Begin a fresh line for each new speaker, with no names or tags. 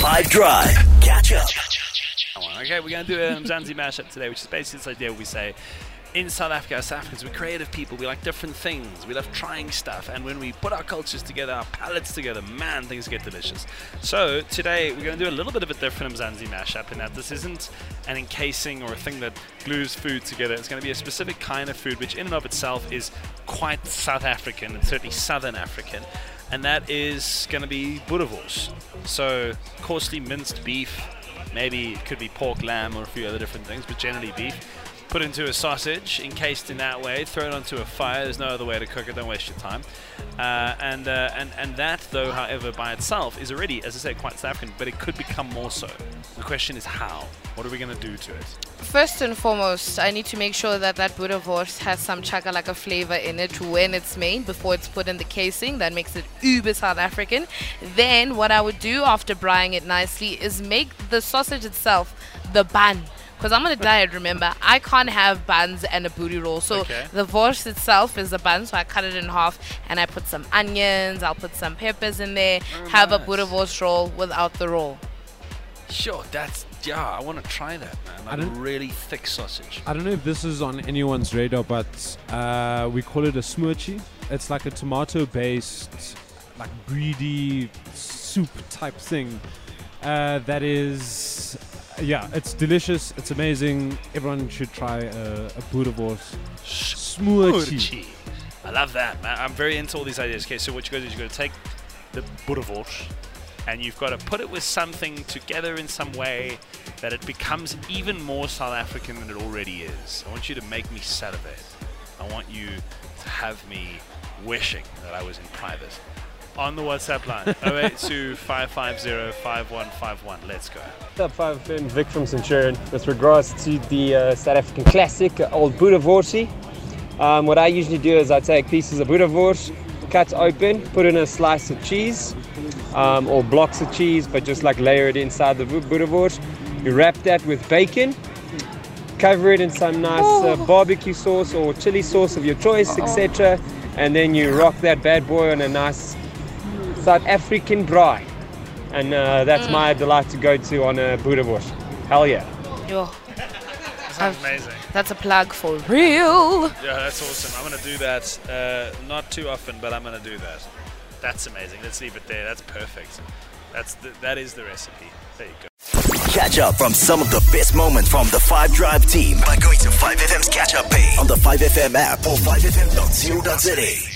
5 Drive. Catch up.
Okay, we're going to do a um, Mzansi mashup today, which is basically this idea we say, in South Africa, as South Africans, we're creative people. We like different things. We love trying stuff. And when we put our cultures together, our palates together, man, things get delicious. So today, we're going to do a little bit of a different Mzansi mashup in that this isn't an encasing or a thing that glues food together. It's going to be a specific kind of food, which in and of itself is quite South African and certainly Southern African. And that is going to be boerewors. So coarsely minced beef, maybe it could be pork, lamb, or a few other different things, but generally beef put into a sausage, encased in that way, throw it onto a fire. There's no other way to cook it. Don't waste your time. Uh, and uh, and and that, though, however, by itself is already, as I said, quite South African, but it could become more so. The question is how. What are we going to do to it?
First and foremost, I need to make sure that that boerewors has some chakalaka flavor in it when it's made before it's put in the casing. That makes it uber South African. Then, what I would do after braaiing it nicely is make the sausage itself the bun because I'm on a diet, remember. I can't have buns and a boerie roll. So
Okay.
the wors itself is a bun, so I cut it in half and I put some onions, I'll put some peppers in there,
Oh,
have
nice.
a boerewors roll without the roll.
Sure, that's yeah. I want to try that, man.
I
Like a
don't-
really thick sausage.
I don't know if this is on anyone's radar, but uh, we call it a smoochie. It's like a tomato-based, like greedy soup type thing. Uh, that is, yeah, it's delicious. It's amazing. Everyone should try a, a smoochie.
Smoochie. I love that, man. I'm very into all these ideas. Okay, so what you got to do is you got to take the boerewors and you've got to put it with something together in some way that it becomes even more South African than it already is. I want you to make me salivate. I want you to have me wishing that I was in private. On the WhatsApp line, 082 550 5151. Let's go.
Up 5FM, Vic from Centurion. With regards to the uh, South African classic, uh, old Boerewors, um, what I usually do is I take pieces of Boerewors, cut open, put in a slice of cheese, um, or blocks of cheese, but just like layer it inside the Boer- Boerewors. You wrap that with bacon, cover it in some nice uh, barbecue sauce or chili sauce of your choice, etc. And then you rock that bad boy on a nice South African braai. And uh, that's my delight to go to on a Boerewors. Hell yeah.
Yo,
Sounds amazing.
that's a plug for real.
Yeah, that's awesome. I'm going to do that. Uh, not too often, but I'm going to do that. That's amazing. Let's leave it there. That's perfect. That's the, that is the recipe. There you go.
Catch up from some of the best moments from the 5 Drive team by going to 5FM's catch up page on the 5FM app or 5FM.co.za.